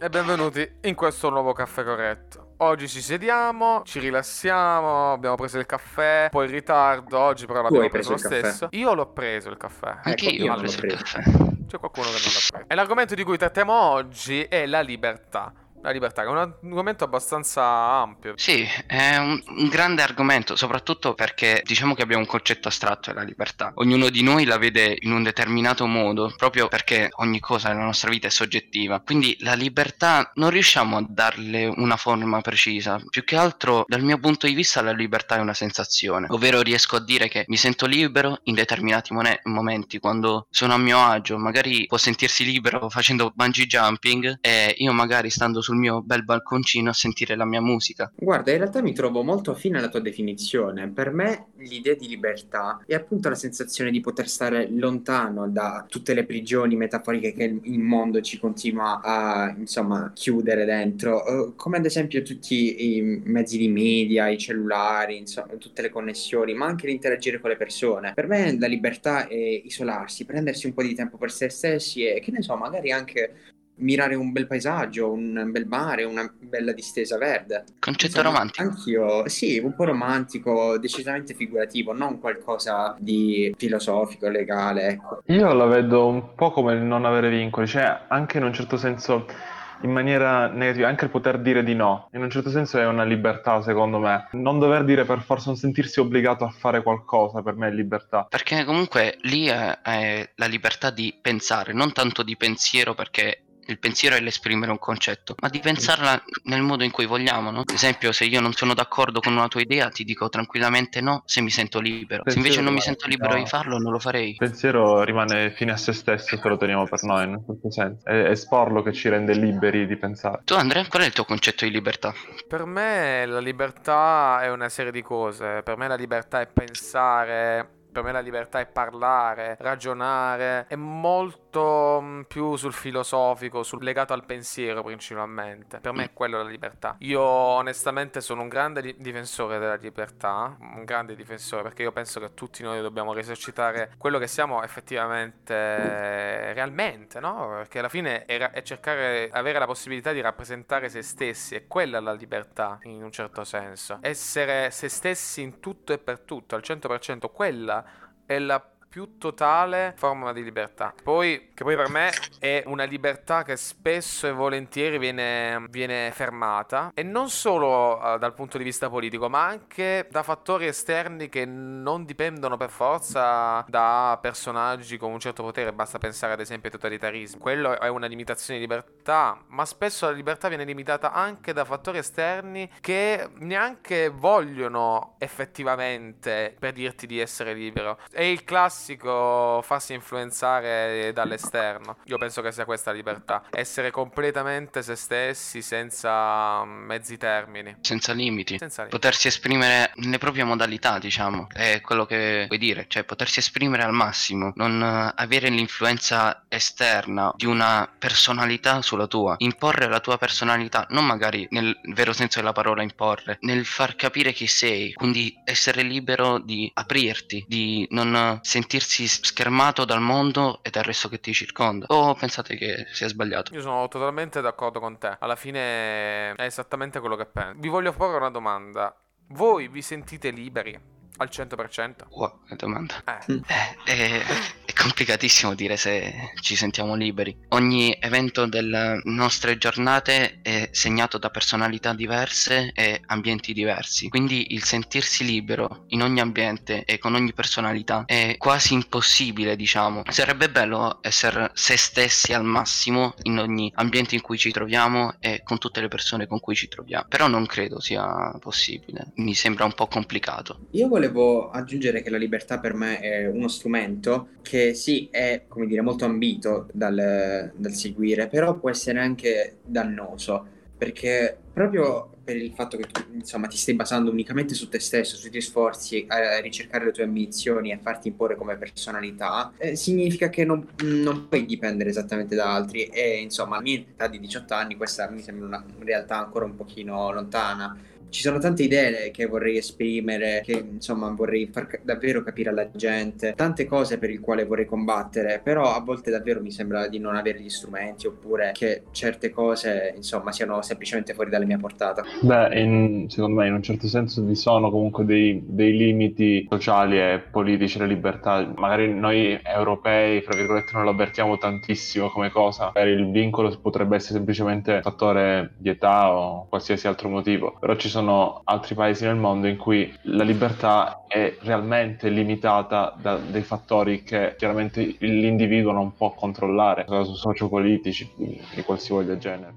E benvenuti in questo nuovo caffè corretto. Oggi ci sediamo, ci rilassiamo, abbiamo preso il caffè, un po' in ritardo, oggi però l'abbiamo preso, preso lo stesso. Io l'ho preso il caffè. Anche ecco, io ho preso il caffè. C'è qualcuno che non l'ha preso. E l'argomento di cui trattiamo oggi è la libertà. La libertà, che è un argomento abbastanza ampio. Sì, è un, un, grande argomento, soprattutto perché diciamo che abbiamo un concetto astratto della libertà. Ognuno di noi la vede in un determinato modo, proprio perché ogni cosa nella nostra vita è soggettiva. Quindi la libertà non riusciamo a darle una forma precisa. Più che altro, dal mio punto di vista, la libertà è una sensazione. Ovvero riesco a dire che mi sento libero in determinati mon- momenti, quando sono a mio agio. Magari può sentirsi libero facendo bungee jumping e io magari stando sul mio bel balconcino a sentire la mia musica. Guarda, in realtà mi trovo molto affine alla tua definizione. Per me l'idea di libertà è appunto la sensazione di poter stare lontano da tutte le prigioni metaforiche che il mondo ci continua a, insomma, chiudere dentro, uh, come ad esempio tutti i mezzi di media, i cellulari, insomma, tutte le connessioni, ma anche l'interagire con le persone. Per me la libertà è isolarsi, prendersi un po' di tempo per se stessi e che ne so, magari anche mirare un bel paesaggio, un bel mare, una bella distesa verde. Concetto Insomma, romantico. Anch'io, sì, un po' romantico, decisamente figurativo, non qualcosa di filosofico, legale, ecco. Io la vedo un po' come il non avere vincoli, cioè anche in un certo senso in maniera negativa, anche il poter dire di no, in un certo senso è una libertà secondo me. Non dover dire per forza, non sentirsi obbligato a fare qualcosa per me è libertà. Perché comunque lì è, è la libertà di pensare, non tanto di pensiero perché il pensiero è l'esprimere un concetto, ma di pensarla nel modo in cui vogliamo, no? Ad esempio, se io non sono d'accordo con una tua idea, ti dico tranquillamente no se mi sento libero. Pensiero se invece non mi sento libero no. di farlo, non lo farei. Il pensiero rimane fine a se stesso se lo teniamo per noi, in un certo senso. È esporlo che ci rende liberi di pensare. Tu, Andrea, qual è il tuo concetto di libertà? Per me la libertà è una serie di cose. Per me la libertà è pensare per me la libertà è parlare, ragionare, è molto mm, più sul filosofico, sul legato al pensiero principalmente. Per me è quello la libertà. Io onestamente sono un grande di- difensore della libertà, un grande difensore perché io penso che tutti noi dobbiamo esercitare quello che siamo effettivamente, realmente, no? Perché alla fine è, ra- è cercare, avere la possibilità di rappresentare se stessi, è quella la libertà in un certo senso. Essere se stessi in tutto e per tutto, al 100%, quella è la più totale forma di libertà. Poi, che poi per me è una libertà che spesso e volentieri viene, viene fermata, e non solo uh, dal punto di vista politico, ma anche da fattori esterni che non dipendono per forza da personaggi con un certo potere. Basta pensare ad esempio ai totalitarismi. Quello è una limitazione di libertà, ma spesso la libertà viene limitata anche da fattori esterni che neanche vogliono effettivamente per dirti di essere libero. È il classico classico farsi influenzare dall'esterno. Io penso che sia questa libertà. Essere completamente se stessi senza mezzi termini. Senza limiti. Senza limiti. Potersi esprimere nelle proprie modalità, diciamo. È quello che vuoi dire. Cioè potersi esprimere al massimo. Non avere l'influenza esterna di una personalità sulla tua. Imporre la tua personalità. Non magari nel vero senso della parola imporre. Nel far capire chi sei. Quindi essere libero di aprirti. Di non sentire sentirsi schermato dal mondo e dal resto che ti circonda? O pensate che sia sbagliato? Io sono totalmente d'accordo con te. Alla fine è esattamente quello che penso. Vi voglio porre una domanda. Voi vi sentite liberi al 100%? Wow, che domanda. Eh. Eh, eh, è complicatissimo dire se ci sentiamo liberi. Ogni evento delle nostre giornate è segnato da personalità diverse e ambienti diversi. Quindi il sentirsi libero in ogni ambiente e con ogni personalità è quasi impossibile, diciamo. Sarebbe bello essere se stessi al massimo in ogni ambiente in cui ci troviamo e con tutte le persone con cui ci troviamo. Però non credo sia possibile. Mi sembra un po' complicato. Io volevo volevo aggiungere che la libertà per me è uno strumento che sì, è come dire molto ambito dal, dal seguire, però può essere anche dannoso perché proprio per il fatto che tu insomma ti stai basando unicamente su te stesso, sui tuoi sforzi a ricercare le tue ambizioni a farti imporre come personalità, eh, significa che non, non, puoi dipendere esattamente da altri. E insomma a mia età di 18 anni questa mi sembra una realtà ancora un pochino lontana Ci sono tante idee che vorrei esprimere, che insomma vorrei far davvero capire alla gente, tante cose per il quale vorrei combattere, però a volte davvero mi sembra di non avere gli strumenti oppure che certe cose insomma siano semplicemente fuori dalle mie portata. Beh, in, secondo me in un certo senso vi sono comunque dei, dei limiti sociali e politici alla libertà. Magari noi europei, fra virgolette, non lo avvertiamo tantissimo come cosa. Per il vincolo potrebbe essere semplicemente fattore di età o qualsiasi altro motivo. Però ci sono altri paesi nel mondo in cui la libertà è realmente limitata da dei fattori che chiaramente l'individuo non può controllare, sociopolitici di qualsivoglia genere.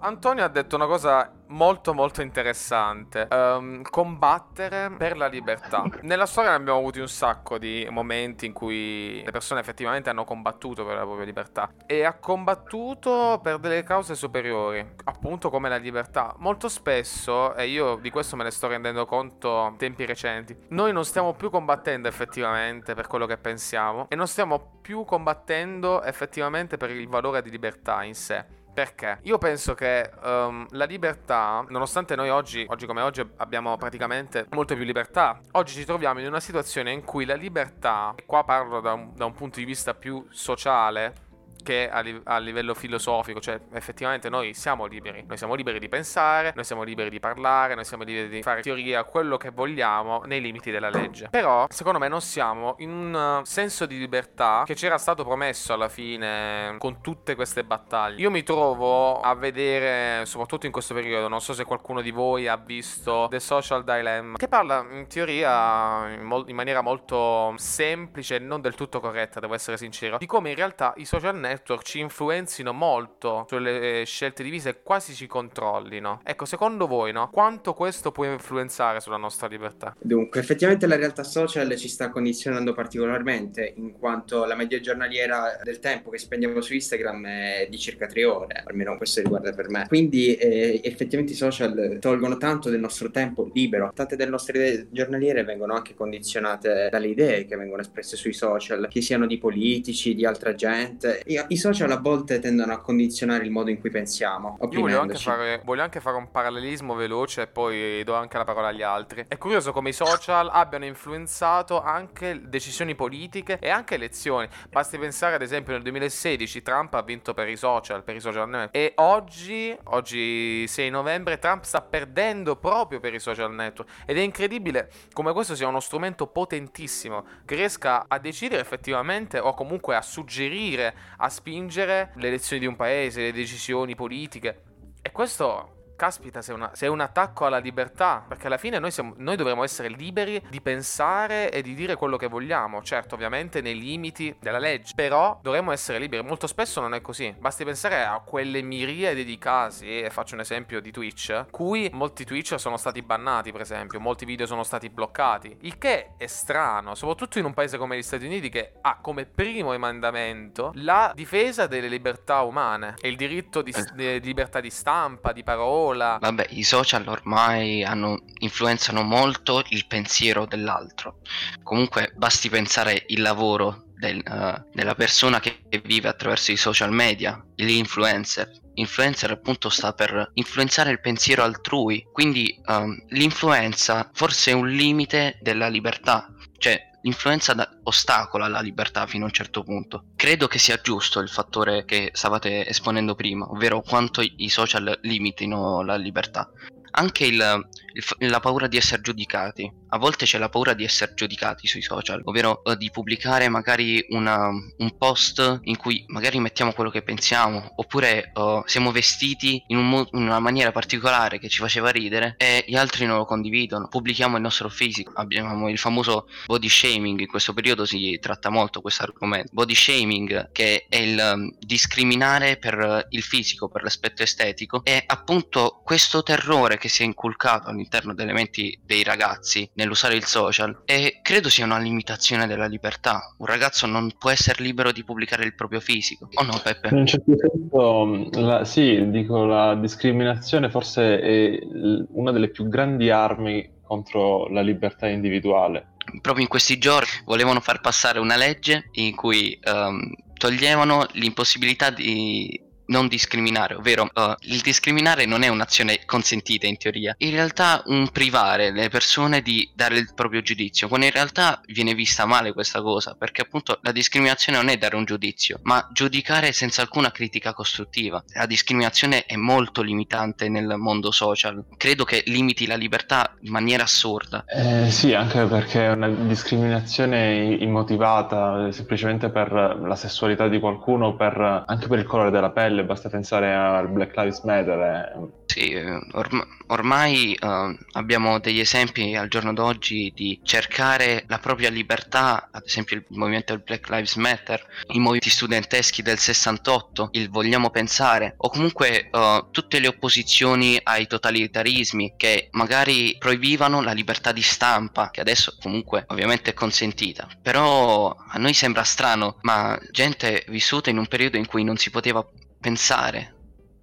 Antonio ha detto una cosa molto molto interessante. Um, combattere per la libertà. Nella storia abbiamo avuti un sacco di momenti in cui le persone effettivamente hanno combattuto per la propria libertà. E ha combattuto per delle cause superiori, appunto come la libertà. Molto spesso, e io di questo me ne sto rendendo conto in tempi recenti, noi non stiamo più combattendo effettivamente per quello che pensiamo e non stiamo più combattendo effettivamente per il valore di libertà in sé. Perché? Io penso che um, la libertà, nonostante noi oggi, oggi come oggi, abbiamo praticamente molte più libertà, oggi ci troviamo in una situazione in cui la libertà, e qua parlo da un, da un punto di vista più sociale, che a, li- a, livello filosofico, cioè effettivamente noi siamo liberi, noi siamo liberi di pensare, noi siamo liberi di parlare, noi siamo liberi di fare teoria, quello che vogliamo nei limiti della legge. Però secondo me non siamo in un senso di libertà che c'era stato promesso alla fine con tutte queste battaglie. Io mi trovo a vedere, soprattutto in questo periodo, non so se qualcuno di voi ha visto The Social Dilemma, che parla in teoria in, mol- in maniera molto semplice e non del tutto corretta, devo essere sincero, di come in realtà i social network network ci influenzino molto sulle scelte di vita e quasi ci controllino. Ecco, secondo voi, no? Quanto questo può influenzare sulla nostra libertà? Dunque, effettivamente la realtà social ci sta condizionando particolarmente, in quanto la media giornaliera del tempo che spendiamo su Instagram è di circa tre ore, almeno questo riguarda per me. Quindi eh, effettivamente i social tolgono tanto del nostro tempo libero. Tante delle nostre idee giornaliere vengono anche condizionate dalle idee che vengono espresse sui social, che siano di politici, di altra gente. Io i social a volte tendono a condizionare il modo in cui pensiamo. Io voglio anche, fare, voglio anche fare un parallelismo veloce e poi do anche la parola agli altri. È curioso come i social abbiano influenzato anche decisioni politiche e anche elezioni. Basti pensare ad esempio nel 2016 Trump ha vinto per i social, per i social network. E oggi, oggi 6 novembre, Trump sta perdendo proprio per i social network. Ed è incredibile come questo sia uno strumento potentissimo che riesca a decidere effettivamente o comunque a suggerire, a spingere le elezioni di un paese, le decisioni politiche. E questo caspita, sei, una, sei, un attacco alla libertà, perché alla fine noi, siamo, noi, dovremmo essere liberi di pensare e di dire quello che vogliamo, certo ovviamente nei limiti della legge, però dovremmo essere liberi, molto spesso non è così, basti pensare a quelle miriadi di casi, e faccio un esempio di Twitch, cui molti Twitch sono stati bannati per esempio, molti video sono stati bloccati, il che è strano, soprattutto in un paese come gli Stati Uniti che ha come primo emendamento la difesa delle libertà umane e il diritto di, di libertà di stampa, di parola, sola. Vabbè, i social ormai hanno, influenzano molto il pensiero dell'altro. Comunque basti pensare il lavoro del, uh, della persona che vive attraverso i social media, gli influencer. Influencer appunto sta per influenzare il pensiero altrui, quindi um, l'influenza forse è un limite della libertà, cioè l'influenza da- ostacola la libertà fino a un certo punto. Credo che sia giusto il fattore che stavate esponendo prima, ovvero quanto i social limitino la libertà. Anche il, il, la paura di essere giudicati. A volte c'è la paura di essere giudicati sui social, ovvero uh, di pubblicare magari una, un post in cui magari mettiamo quello che pensiamo, oppure uh, siamo vestiti in, un in, una maniera particolare che ci faceva ridere e gli altri non lo condividono. Pubblichiamo il nostro fisico. Abbiamo il famoso body shaming, in questo periodo si tratta molto questo argomento. Body shaming, che è il um, discriminare per il fisico, per l'aspetto estetico, e appunto questo terrore che si è inculcato all'interno delle menti dei ragazzi nell'usare il social e credo sia una limitazione della libertà. Un ragazzo non può essere libero di pubblicare il proprio fisico, o no Peppe? In un certo senso, la, sì, dico la discriminazione forse è una delle più grandi armi contro la libertà individuale. Proprio in questi giorni volevano far passare una legge in cui um, toglievano l'impossibilità di non discriminare, ovvero uh, il discriminare non è un'azione consentita in teoria, in realtà un privare le persone di dare il proprio giudizio, quando in realtà viene vista male questa cosa, perché appunto la discriminazione non è dare un giudizio, ma giudicare senza alcuna critica costruttiva. La discriminazione è molto limitante nel mondo social, credo che limiti la libertà in maniera assurda. Eh, sì, anche perché è una discriminazione immotivata semplicemente per la sessualità di qualcuno, per, anche per il colore della pelle, basta pensare al Black Lives Matter. Eh. Sì, orm- ormai uh, abbiamo degli esempi al giorno d'oggi di cercare la propria libertà, ad esempio il movimento del Black Lives Matter, i movimenti studenteschi del 68, il vogliamo pensare, o comunque uh, tutte le opposizioni ai totalitarismi che magari proibivano la libertà di stampa, che adesso comunque ovviamente è consentita. Però a noi sembra strano, ma gente vissuta in un periodo in cui non si poteva pensare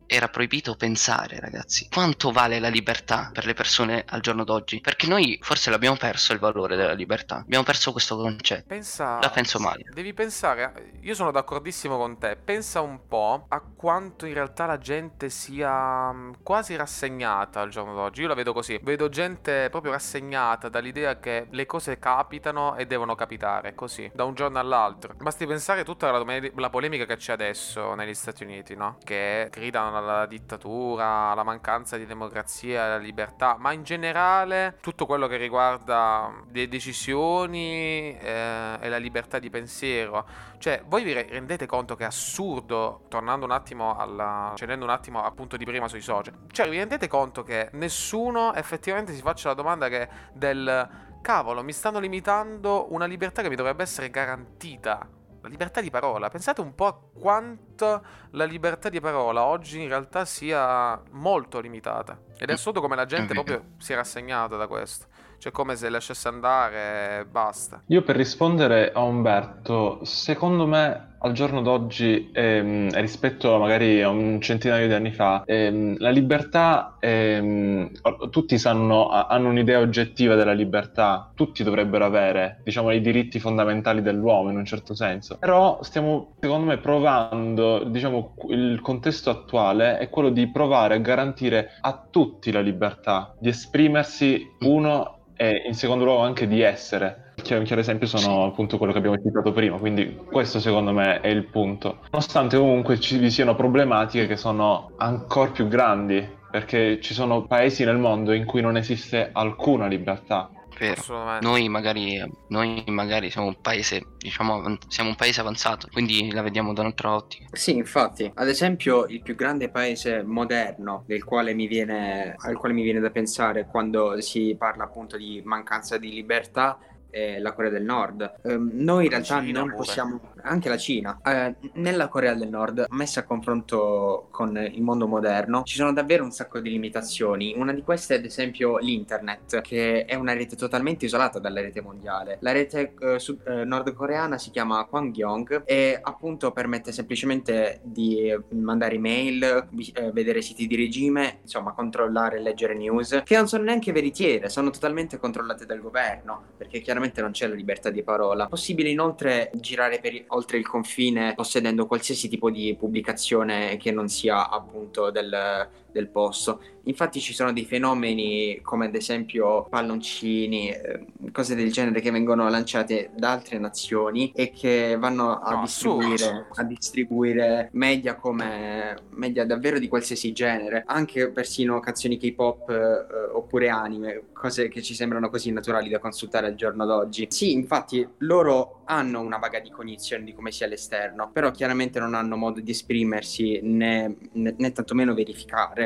era proibito pensare, ragazzi. Quanto vale la libertà per le persone al giorno d'oggi? Perché noi forse l'abbiamo perso il valore della libertà. Abbiamo perso questo concetto. Pensa. La penso male. Devi pensare. Io sono d'accordissimo con te. Pensa un po' a quanto in realtà la gente sia mm, quasi rassegnata al giorno d'oggi. Io la vedo così. Vedo gente proprio rassegnata dall'idea che le cose capitano e devono capitare così, da un giorno all'altro. Basti pensare a tutta la, la polemica che c'è adesso negli Stati Uniti, no? Che gridano alla dittatura, alla mancanza di democrazia, alla libertà, ma in generale tutto quello che riguarda le decisioni eh, e la libertà di pensiero. Cioè, voi vi rendete conto che è assurdo, tornando un attimo alla... scendendo un attimo al punto di prima sui social, cioè vi rendete conto che nessuno effettivamente si faccia la domanda che del cavolo, mi stanno limitando una libertà che mi dovrebbe essere garantita la libertà di parola. Pensate un po' a quanto la libertà di parola oggi in realtà sia molto limitata. Ed è mm. assurdo come la gente proprio si è rassegnata da questo. Cioè come se lasciasse andare e basta. Io per rispondere a Umberto, secondo me al giorno d'oggi, ehm, rispetto magari a un centinaio di anni fa, ehm, la libertà, ehm, tutti sanno, hanno un'idea oggettiva della libertà, tutti dovrebbero avere, diciamo, i diritti fondamentali dell'uomo in un certo senso. Però stiamo, secondo me, provando, diciamo, il contesto attuale è quello di provare a garantire a tutti la libertà di esprimersi, uno, e in secondo luogo anche di essere un chiaro esempio sono appunto quello che abbiamo citato prima, quindi questo secondo me è il punto. Nonostante comunque ci vi siano problematiche che sono ancora più grandi, perché ci sono paesi nel mondo in cui non esiste alcuna libertà. Vero. Noi magari, noi magari siamo un paese, diciamo, siamo un paese avanzato, quindi la vediamo da un'altra ottica. Sì, infatti, ad esempio, il più grande paese moderno del quale mi viene, al quale mi viene da pensare quando si parla appunto di mancanza di libertà e la Corea del Nord. Eh, noi in realtà Cina, non possiamo, anche la Cina, eh, nella Corea del Nord, messa a confronto con il mondo moderno, ci sono davvero un sacco di limitazioni. Una di queste è ad esempio l'internet, che è una rete totalmente isolata dalla rete mondiale. La rete eh, sud- eh, nordcoreana si chiama Kwangyong e appunto permette semplicemente di mandare email, eh, vedere siti di regime, insomma controllare e leggere news, che non sono neanche veritiere, sono totalmente controllate dal governo, perché chiaramente chiaramente non c'è la libertà di parola. Possibile inoltre girare per, oltre il confine possedendo qualsiasi tipo di pubblicazione che non sia appunto del, del posto. Infatti ci sono dei fenomeni come ad esempio palloncini, eh, cose del genere che vengono lanciate da altre nazioni e che vanno a, no, distribuire, a distribuire, media come media davvero di qualsiasi genere, anche persino canzoni K-pop eh, oppure anime, cose che ci sembrano così naturali da consultare al giorno d'oggi. Sì, infatti loro hanno una vaga di cognizione di come sia l'esterno, però chiaramente non hanno modo di esprimersi né, né, né tantomeno verificare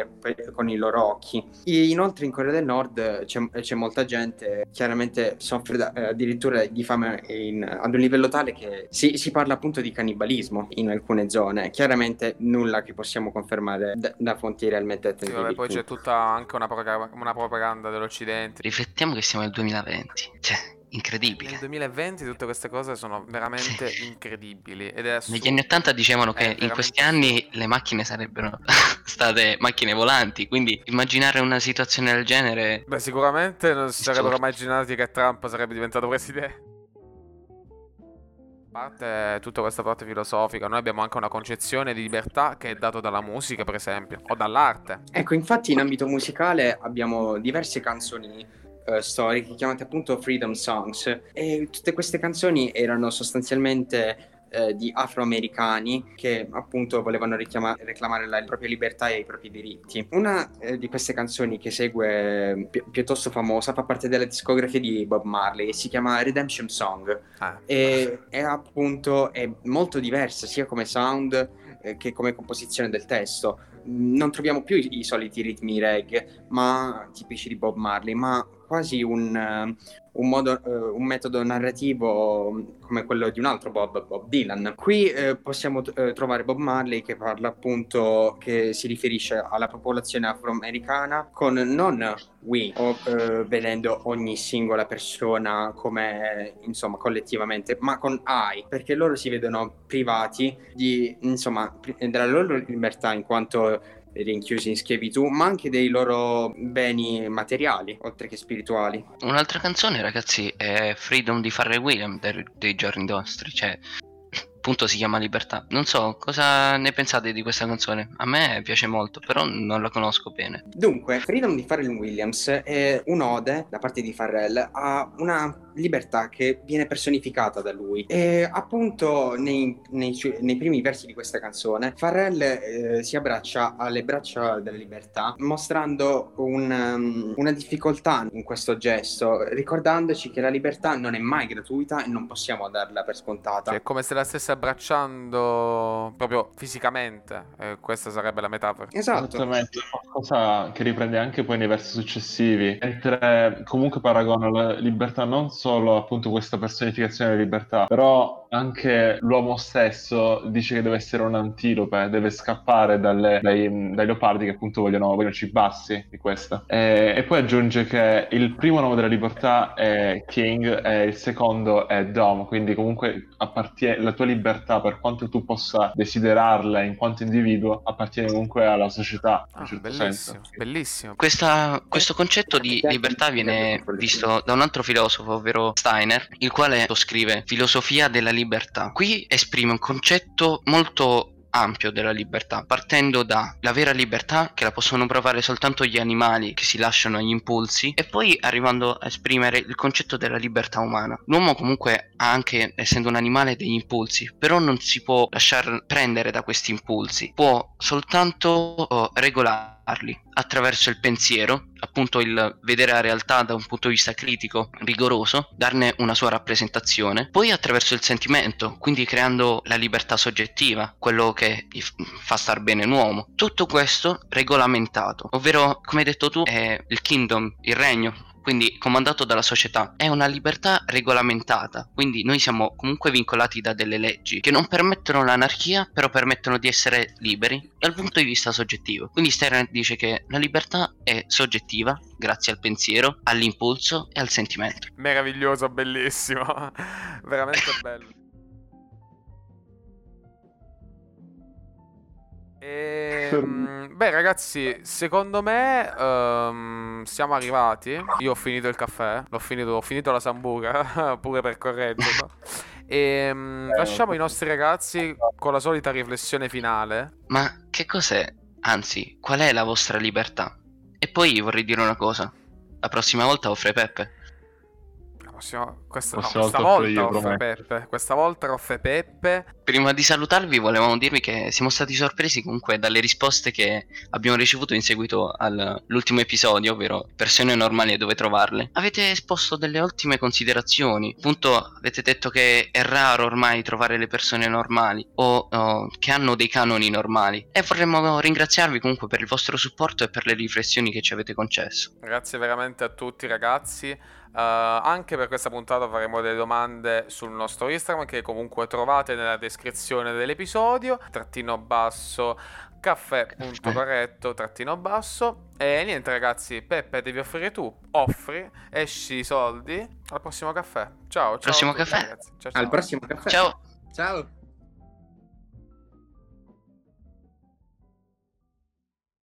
con i loro occhi. Inoltre in Corea del Nord c'è, c'è molta gente, chiaramente soffre da, eh, addirittura di fame in, ad un livello tale che si, si, parla appunto di cannibalismo in alcune zone. Chiaramente nulla che possiamo confermare da, da fonti realmente attendibili. Sì, vabbè, poi c'è tutta anche una, propaganda, una propaganda dell'Occidente. Riflettiamo che siamo nel 2020, cioè incredibile. Nel 2020 tutte queste cose sono veramente sì. incredibili. Ed è Negli anni 80 dicevano che in questi anni le macchine sarebbero state macchine volanti, quindi immaginare una situazione del genere... Beh, sicuramente non si sarebbero immaginati che Trump sarebbe diventato presidente. parte tutta questa parte filosofica, noi abbiamo anche una concezione di libertà che è data dalla musica, per esempio, o dall'arte. Ecco, infatti in ambito musicale abbiamo diverse canzoni eh, storiche chiamate appunto Freedom Songs e tutte queste canzoni erano sostanzialmente eh, di afroamericani che appunto volevano richiama- reclamare la propria libertà e i propri diritti. Una eh, di queste canzoni che segue pi- piuttosto famosa fa parte della discografia di Bob Marley e si chiama Redemption Song Ah. e è appunto è molto diversa sia come sound eh, che come composizione del testo. Non troviamo più i, i soliti ritmi reggae, ma tipici di Bob Marley, ma quasi un, eh, un modo, eh, un metodo narrativo mm, come quello di un altro Bob, Bob Dylan. Qui eh, possiamo eh, trovare Bob Marley che parla appunto, che si riferisce alla popolazione afroamericana con non we, o eh, vedendo ogni singola persona come insomma collettivamente, ma con I, perché loro si vedono privati di insomma della loro libertà in quanto rinchiusi in schiavitù, ma anche dei loro beni materiali, oltre che spirituali. Un'altra canzone, ragazzi, è Freedom di Pharrell Williams dei, dei giorni nostri, cioè appunto si chiama Libertà. Non so cosa ne pensate di questa canzone. A me piace molto, però non la conosco bene. Dunque, Freedom di Pharrell Williams è un'ode da parte di Pharrell a una libertà che viene personificata da lui. E appunto nei, nei nei primi versi di questa canzone, Pharrell eh, si abbraccia alle braccia della libertà, mostrando un, um, una difficoltà in questo gesto, ricordandoci che la libertà non è mai gratuita e non possiamo darla per scontata. Cioè, è come se la stesse abbracciando proprio fisicamente. eh, questa sarebbe la metafora. Esatto. Esattamente, qualcosa che riprende anche poi nei versi successivi, mentre comunque paragona la libertà non solo appunto questa personificazione della libertà, però anche l'uomo stesso dice che deve essere un antilope, deve scappare dalle- dai, dai leopardi che appunto vogliono, vogliono cibarsi di questa. E, e poi aggiunge che il primo nome della libertà è King e il secondo è Dom, quindi comunque appartiene, la tua libertà, per quanto tu possa desiderarla in quanto individuo, appartiene comunque alla società, Ah, certo bellissimo, bellissimo. Questa- questo concetto di libertà viene visto da un altro filosofo, ovvero Steiner, il quale scrive Filosofia della libertà. Qui esprime un concetto molto ampio della libertà, partendo da la vera libertà che la possono provare soltanto gli animali che si lasciano agli impulsi e poi arrivando a esprimere il concetto della libertà umana. L'uomo comunque ha anche, essendo un animale, degli impulsi, però non si può lasciar prendere da questi impulsi, può soltanto oh, regolarli attraverso il pensiero, appunto il vedere la realtà da un punto di vista critico, rigoroso, darne una sua rappresentazione, poi attraverso il sentimento, quindi creando la libertà soggettiva, quello che fa star bene l'uomo. Tutto questo regolamentato, ovvero come hai detto tu è il kingdom, il regno, quindi comandato dalla società. È una libertà regolamentata, quindi noi siamo comunque vincolati da delle leggi che non permettono l'anarchia, però permettono di essere liberi dal punto di vista soggettivo. Quindi Steiner dice che la libertà è soggettiva grazie al pensiero, all'impulso e al sentimento. Meraviglioso, bellissimo. Veramente bello. Ehm, beh, ragazzi, secondo me ehm, siamo arrivati. Io ho finito il caffè, l'ho finito, ho finito la sambuca, pure per correggerlo. E lasciamo i nostri ragazzi con la solita riflessione finale. Ma che cos'è? Anzi, qual è la vostra libertà? E poi vorrei dire una cosa. La prossima volta offre Peppe. La prossima- questa, no, Prossima questa volta io, offre prometto. Peppe. Questa volta offre Peppe. Prima di salutarvi volevamo dirvi che siamo stati sorpresi comunque dalle risposte che abbiamo ricevuto in seguito all'ultimo episodio, ovvero persone normali e dove trovarle. Avete esposto delle ottime considerazioni, appunto avete detto che è raro ormai trovare le persone normali o, o che hanno dei canoni normali e vorremmo ringraziarvi comunque per il vostro supporto e per le riflessioni che ci avete concesso. Grazie veramente a tutti ragazzi. Eh, anche per questa puntata faremo delle domande sul nostro Instagram che comunque trovate nella descrizione dell'episodio. Trattino basso caffè.corretto trattino basso. E niente ragazzi, Peppe devi offrire tu. Offri, esci i soldi. Al prossimo caffè. Ciao, ciao. Prossimo tutti, caffè. ragazzi. Ciao, Al ciao. prossimo caffè. Ciao! Ciao.